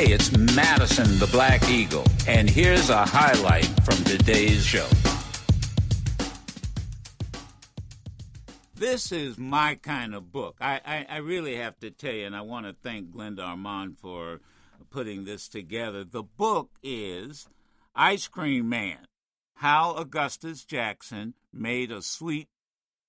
Hey, it's Madison the Black Eagle, and here's a highlight from today's show. This is my kind of book. I, I, I really have to tell you, and I want to thank Glenda Armand for putting this together. The book is Ice Cream Man How Augustus Jackson Made a Sweet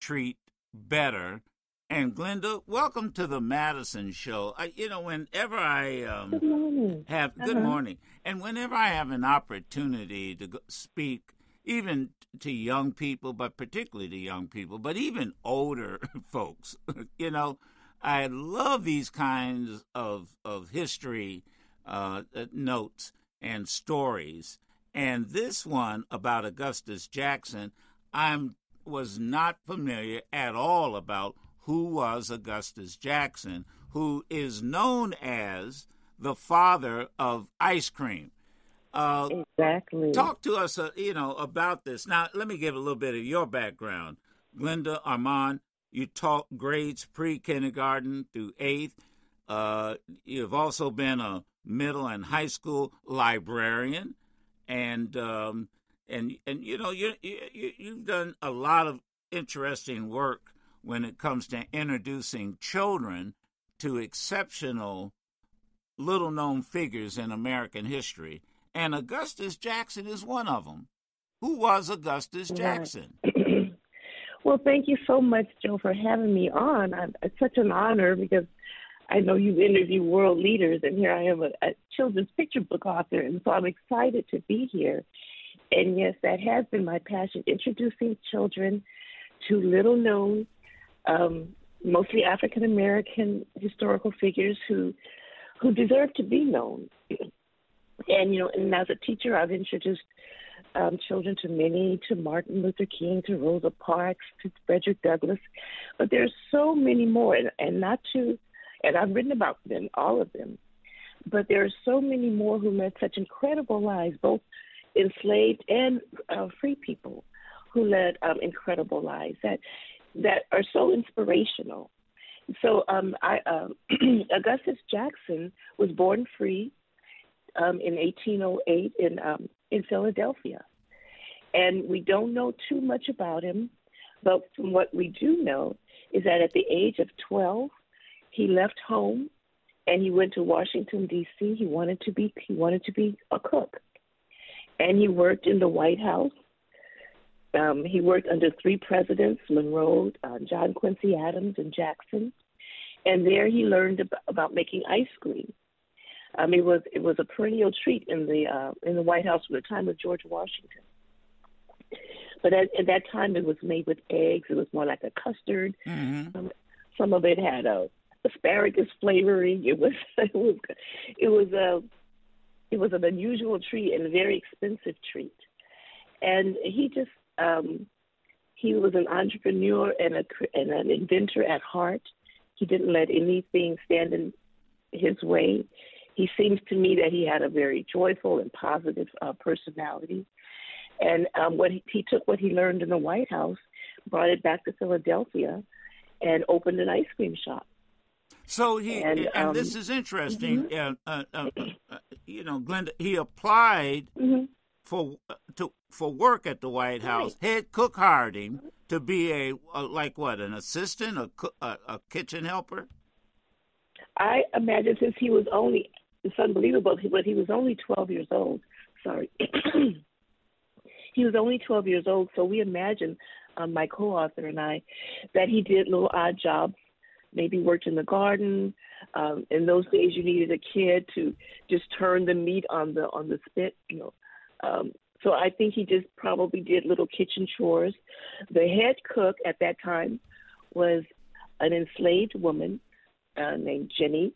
Treat Better and Glenda, welcome to the Madison Show. I, you know, whenever I um, good morning. have uh-huh. good morning, and whenever I have an opportunity to go, speak, even to young people, but particularly to young people, but even older folks, you know, I love these kinds of of history uh, uh, notes and stories. And this one about Augustus Jackson, I'm was not familiar at all about who was Augustus Jackson, who is known as the father of ice cream. Uh, exactly. Talk to us, uh, you know, about this. Now, let me give a little bit of your background. Glenda Armand, you taught grades pre-kindergarten through eighth. Uh, you've also been a middle and high school librarian, and um, and and you know you, you you've done a lot of interesting work when it comes to introducing children to exceptional little known figures in American history. And Augustus Jackson is one of them. Who was Augustus Jackson? well, thank you so much, Joe, for having me on. It's such an honor because I know you interview world leaders, and here I am, a, a children's picture book author, and so I'm excited to be here. And yes, that has been my passion, introducing children to little known um, mostly African American historical figures who who deserve to be known. And you know, and as a teacher, I've introduced um, children to many, to Martin Luther King, to Rosa Parks, to Frederick Douglass, but there's so many more, and, and not to, and I've written about them, all of them, but there are so many more who led such incredible lives, both enslaved and uh, free people who led um, incredible lives. That that are so inspirational. So um, I, um, Augustus Jackson was born free um, in 1808 in um, in Philadelphia, and we don't know too much about him. But from what we do know is that at the age of 12, he left home and he went to Washington D.C. He wanted to be he wanted to be a cook, and he worked in the White House um, he worked under three presidents Monroe, uh, John Quincy Adams, and Jackson. And there he learned ab- about making ice cream. Um, it was it was a perennial treat in the uh, in the White House from the time of George Washington. But at, at that time, it was made with eggs. It was more like a custard. Mm-hmm. Um, some of it had a asparagus flavoring. It was it was it was a it was an unusual treat and a very expensive treat. And he just um, he was an entrepreneur and, a, and an inventor at heart. He didn't let anything stand in his way. He seems to me that he had a very joyful and positive uh, personality. And um, what he, he took what he learned in the White House, brought it back to Philadelphia, and opened an ice cream shop. So he and, and um, this is interesting. Mm-hmm. Uh, uh, uh, you know, Glenda, he applied mm-hmm for to for work at the White House. Right. Head cook hired him to be a, a like what an assistant, a, a, a kitchen helper. I imagine since he was only it's unbelievable, but he was only twelve years old. Sorry, he was only twelve years old. So we imagine, um, my co-author and I, that he did little odd jobs. Maybe worked in the garden. Um, in those days, you needed a kid to just turn the meat on the on the spit, you know, um, so I think he just probably did little kitchen chores. The head cook at that time was an enslaved woman uh, named Jenny,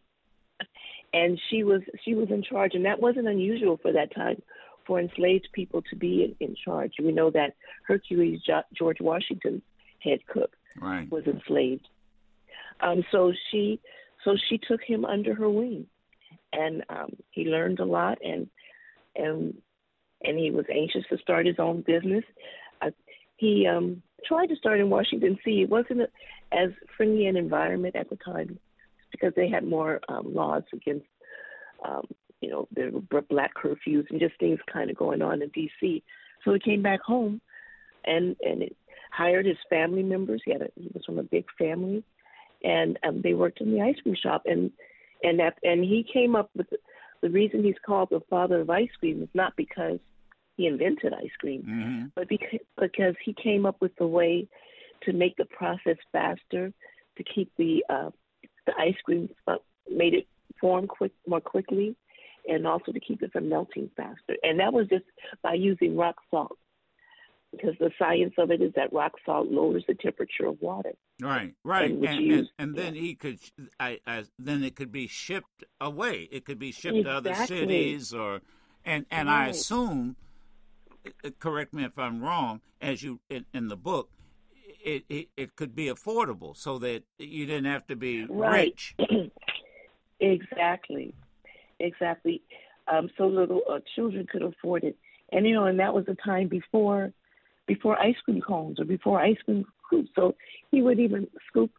and she was she was in charge, and that wasn't unusual for that time for enslaved people to be in, in charge. We know that Hercules George Washington's head cook right. was enslaved. Um, so she so she took him under her wing, and um, he learned a lot, and and and he was anxious to start his own business. Uh, he um, tried to start in Washington D.C. It wasn't as friendly an environment at the time because they had more um, laws against um, you know, there were black curfews and just things kind of going on in D.C. So he came back home, and and it hired his family members. He had a, he was from a big family, and um, they worked in the ice cream shop. And and that and he came up with the, the reason he's called the father of ice cream is not because he invented ice cream, mm-hmm. but because because he came up with the way to make the process faster, to keep the uh, the ice cream uh, made it form quick more quickly, and also to keep it from melting faster. And that was just by using rock salt because the science of it is that rock salt lowers the temperature of water. Right, right, and and, use, and, and then yeah. he could, I, I, then it could be shipped away. It could be shipped exactly. to other cities, or, and and right. I assume, correct me if I'm wrong, as you in, in the book, it, it, it could be affordable, so that you didn't have to be right. rich. exactly, exactly. Um, so little uh, children could afford it, and you know, and that was a time before, before ice cream cones or before ice cream scoops. So he would even scoop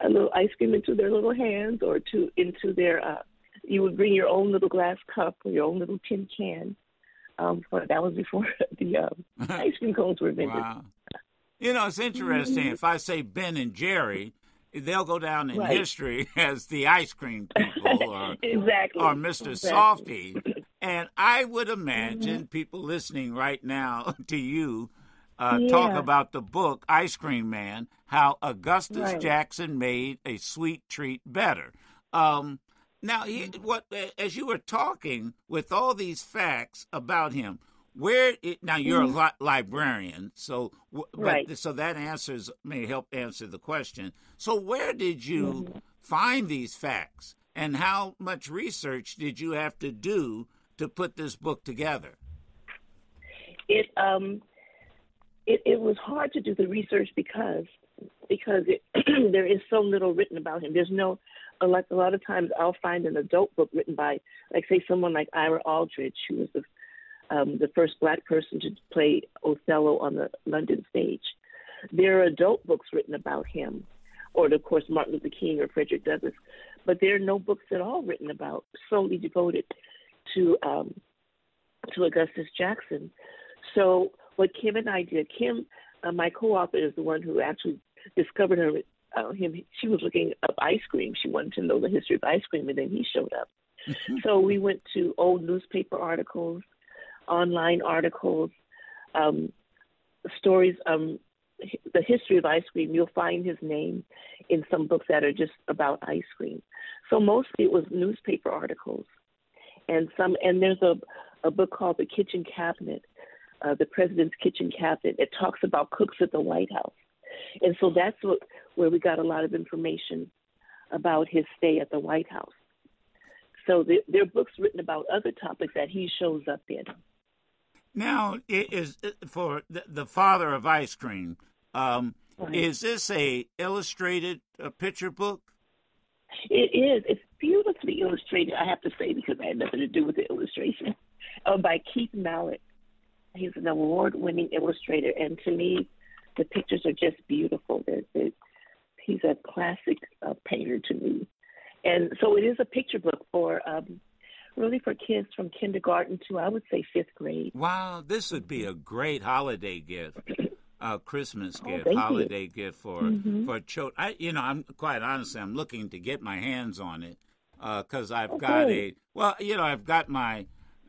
a little ice cream into their little hands or to into their. Uh, you would bring your own little glass cup or your own little tin can. Um, but that was before the um, ice cream cones were invented. Wow. You know, it's interesting. Mm-hmm. If I say Ben and Jerry, they'll go down in right. history as the ice cream people or, exactly. or Mr. Exactly. Softy. And I would imagine mm-hmm. people listening right now to you uh, yeah. talk about the book Ice Cream Man, how Augustus right. Jackson made a sweet treat better. Um, now, he, Mm-hmm. what as you were talking with all these facts about him, where it, now you're mm-hmm. a li- librarian, so but, right. so that answers may help answer the question. So where did you mm-hmm. find these facts, and how much research did you have to do to put this book together? It um, it, it was hard to do the research because because it, there is so little written about him. There's no like a lot of times I'll find an adult book written by like say someone like Ira Aldridge, who was the um, the first black person to play Othello on the London stage. There are adult books written about him, or of course Martin Luther King or Frederick Douglass, but there are no books at all written about solely devoted to um, to Augustus Jackson. So what Kim and I did, Kim, uh, my co-author, is the one who actually discovered her, uh, him. She was looking up ice cream. She wanted to know the history of ice cream, and then he showed up. so we went to old newspaper articles, online articles, um, stories, um, the history of ice cream. You'll find his name in some books that are just about ice cream. So mostly it was newspaper articles, and some. And there's a a book called The Kitchen Cabinet, uh, the President's Kitchen Cabinet. It talks about cooks at the White House, and so that's what where we got a lot of information about his stay at the White House. So there, there are books written about other topics that he shows up in. Now, is for the father of ice cream. Um, right. Is this a illustrated uh, picture book? It is. It's beautifully illustrated. I have to say because I had nothing to do with the illustration. Uh, by Keith Mallett. He's an award-winning illustrator, and to me, the pictures are just beautiful. He's a classic uh, painter to me, and so it is a picture book for um, really for kids from kindergarten to I would say fifth grade. Wow, this would be a great holiday gift, a Christmas Oh, gift, you. holiday gift for Mhm. for children. I, you know, I'm quite honestly, I'm looking to get my hands on it because I've Oh, got a well, you know, I've got my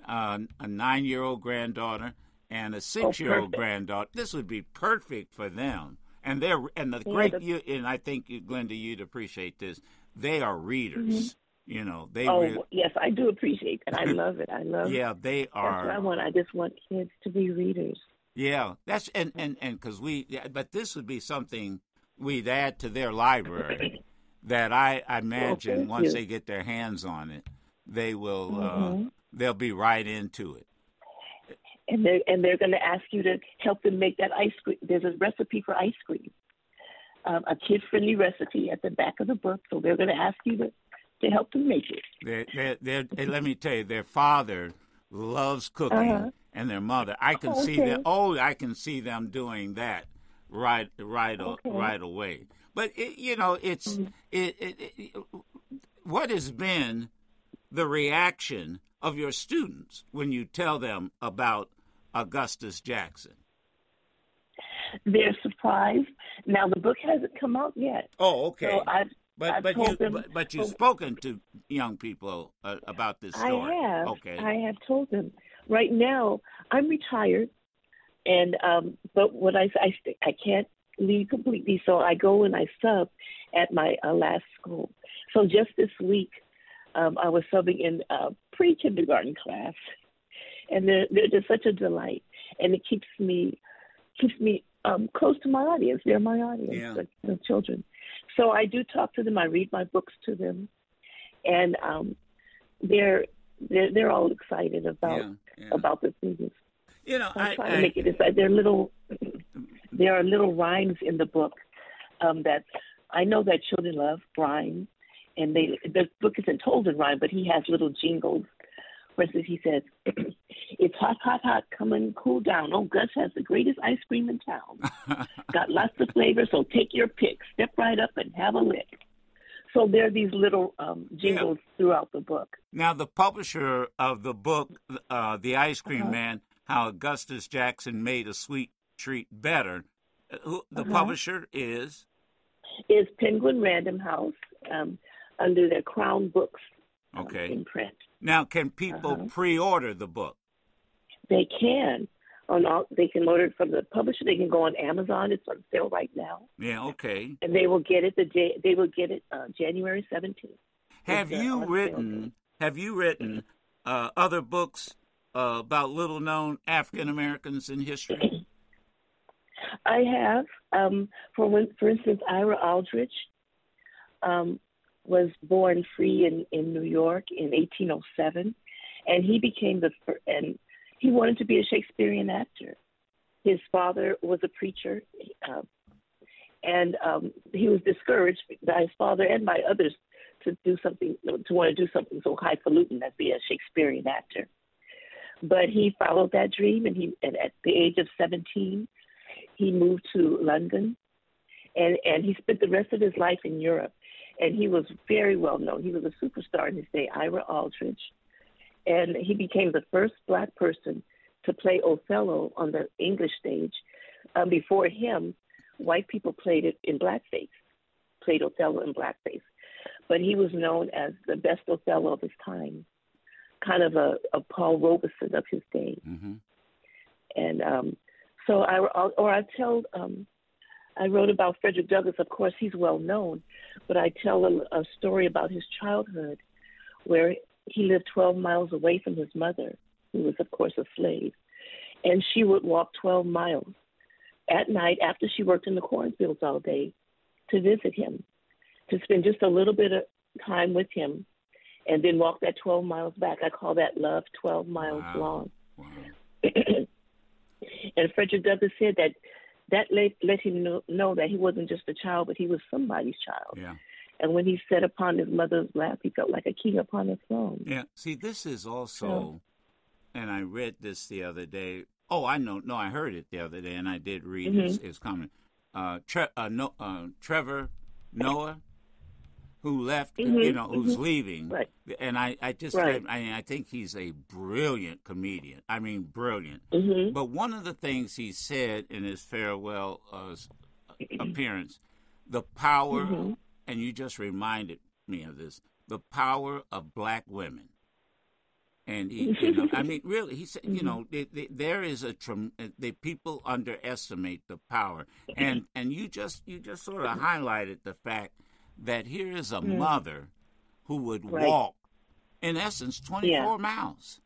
uh, a nine year old granddaughter and a six year old perfect. granddaughter. This would be perfect for them. And they're and the Yeah, great you and I think you, Glenda, you'd appreciate this. They are readers. You know, they oh really, yes, I do appreciate that. I love it. I love. yeah, they That's what I are. want. I just want kids to be readers. Yeah, that's and and and because we, yeah, but this would be something we'd add to their library that I, I imagine thank once you. they get their hands on it, they will Mhm. uh, they'll be right into it. And they're and they're going to ask you to help them make that ice cream. There's a recipe for ice cream, um, a kid-friendly recipe at the back of the book. So they're going to ask you to to help them make it. They're, they're, they're, and let me tell you, their father loves cooking, Uh-huh. and their mother. I can see Okay. them. Oh, I can see them doing that right, right, Okay. right away. But it, you know, it's Mm-hmm. it, it, it. What has been the reaction of your students when you tell them about Augustus Jackson? They're surprised. Now the book hasn't come out yet. Oh, okay. So I've, but I've but you them- but, but you've Oh. spoken to young people uh, about this story. I have. Okay. I have told them. Right now, I'm retired, and um, but what I I I can't leave completely, so I go and I sub at my uh, last school. So just this week, um, I was subbing in a pre-kindergarten class, and they're they're just such a delight, and it keeps me keeps me um, close to my audience. They're my audience, Yeah. the, the children. So I do talk to them. I read my books to them, and um, they're they're they're all excited about yeah, yeah. about the things. you know, I'm I, trying I, to make it inside. There are little there are little rhymes in the book um, that I know that children love rhymes, and they the book isn't told in rhyme, but he has little jingles. For instance, he says, "It's hot, hot, hot. Come and cool down. Oh, Gus has the greatest ice cream in town. Got lots of flavor, so take your pick. Step right up and have a lick." So there are these little um, jingles throughout the book. Now, the publisher of the book, uh, The Ice Cream Uh-huh. Man, How Augustus Jackson Made a Sweet Treat Better, uh, who, the Uh-huh. publisher is, Is Penguin Random House um, under their Crown Books um, Okay. in print. Now, can people Uh-huh. pre order the book? They can on all. They can order it from the publisher. They can go on Amazon. It's on sale right now, Yeah, okay. and they will get it the day. They will get it uh, January seventeenth. Have uh, you written, have you written uh, other books uh, about little known African Americans in history? I have, um, for for instance, Ira Aldridge um, was born free in, in New York in 1807, and he became the and he wanted to be a Shakespearean actor. His father was a preacher, uh, and um, he was discouraged by his father and by others to do something to want to do something so highfalutin as be a Shakespearean actor. But he followed that dream, and he and at the age of 17 he moved to London, and and he spent the rest of his life in Europe, and he was very well known. He was a superstar in his day, Ira Aldridge, and he became the first black person to play Othello on the English stage. Um, before him, white people played it in blackface, played Othello in blackface, but he was known as the best Othello of his time, kind of a, a Paul Robeson of his day hmm and um, so I or I tell um, I wrote about Frederick Douglass. Of course, he's well known, but I tell a, a story about his childhood, where he lived 12 miles away from his mother, who was of course a slave, and she would walk 12 miles at night after she worked in the cornfields all day to visit him, to spend just a little bit of time with him, and then walk that 12 miles back. I call that love 12 miles Wow. long. Wow. and Frederick Douglass said that that let, let him know, know that he wasn't just a child, but he was somebody's child. Yeah. And when he sat upon his mother's lap, he felt like a king upon a throne. Yeah. See, this is also, and I read this the other day. Oh, I know. No, I heard it the other day, and I did read his, Mm-hmm. his comment. Uh, Tre- uh, no, uh, Trevor Noah, who left, you Mhm, know, who's leaving, Right. and I, I just, Right. I, I think he's a brilliant comedian. I mean, brilliant. hmm But one of the things he said in his farewell uh, s- appearance, the power, Mm-hmm. and you just reminded me of this, the power of black women. And he, you know, I mean, really, he said, you know, they, they, there is a trem- the people underestimate the power, and and you just you just sort of highlighted the fact that here is a mother who would Right. walk, in essence, twenty four miles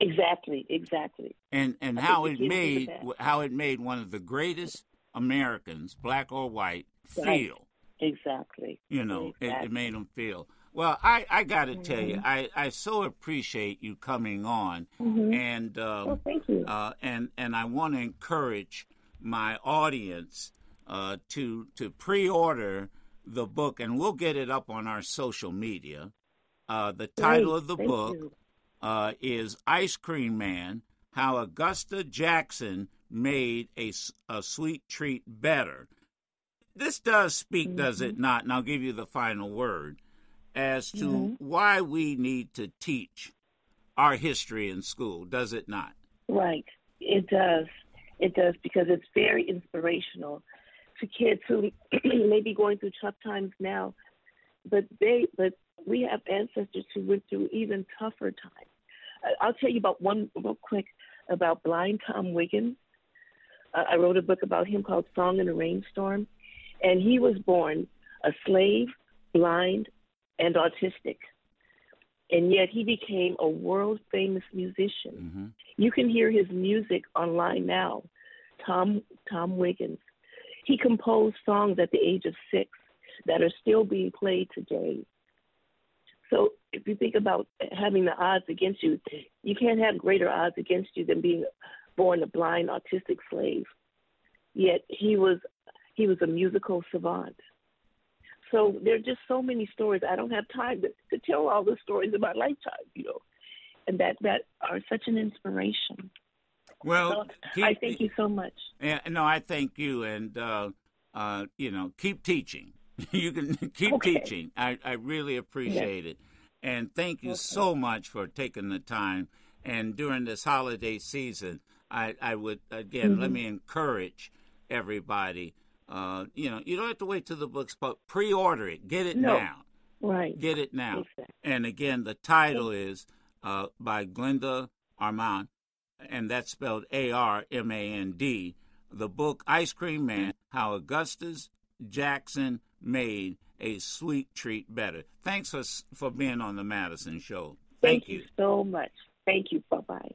Exactly, exactly. and and I how it made how it made one of the greatest Americans, black or white, feel. Right. Exactly. You know, it, it made them feel. Well, I I got to tell you, Mm-hmm. I I so appreciate you coming on, Mhm. and um, Well, thank you. uh, and and I want to encourage my audience uh, to to pre-order the book, and we'll get it up on our social media. Uh, the title Great. of the Thank book uh, is Ice Cream Man How Augusta Jackson Made a, a Sweet Treat Better. This does speak, does Mm-hmm. it not? And I'll give you the final word as to Mhm. why we need to teach our history in school, does it not? Right. It does. It does because it's very inspirational to kids who may be going through tough times now, but they but we have ancestors who went through even tougher times. I'll tell you about one real quick about blind Tom Wiggins. Uh, I wrote a book about him called Song in a Rainstorm, and he was born a slave, blind, and autistic. And yet he became a world famous musician. Mm-hmm. You can hear his music online now. Tom Tom Wiggins. He composed songs at the age of six that are still being played today. So if you think about having the odds against you, you can't have greater odds against you than being born a blind autistic slave. Yet he was he was a musical savant. So there are just so many stories. I don't have time to, to tell all the stories of my lifetime, you know, and that that are such an inspiration. Well, so keep, I thank you so much. Yeah, no, I thank you, and uh, uh, you know, keep teaching. you can keep okay. teaching. I, I really appreciate yes. it, and thank you okay. so much for taking the time. And during this holiday season, I, I would again mm-hmm. let me encourage everybody. Uh, you know, you don't have to wait till the book's but pre-order it. Get it no. now. Right. Get it now. Exactly. And again, the title is uh, by Glenda Armand, and that's spelled A R M A N D. The book Ice Cream Man: How Augustus Jackson Made a Sweet Treat Better. Thanks for for being on the Madison Show. Thank, Thank you. you so much. Thank you. Bye bye.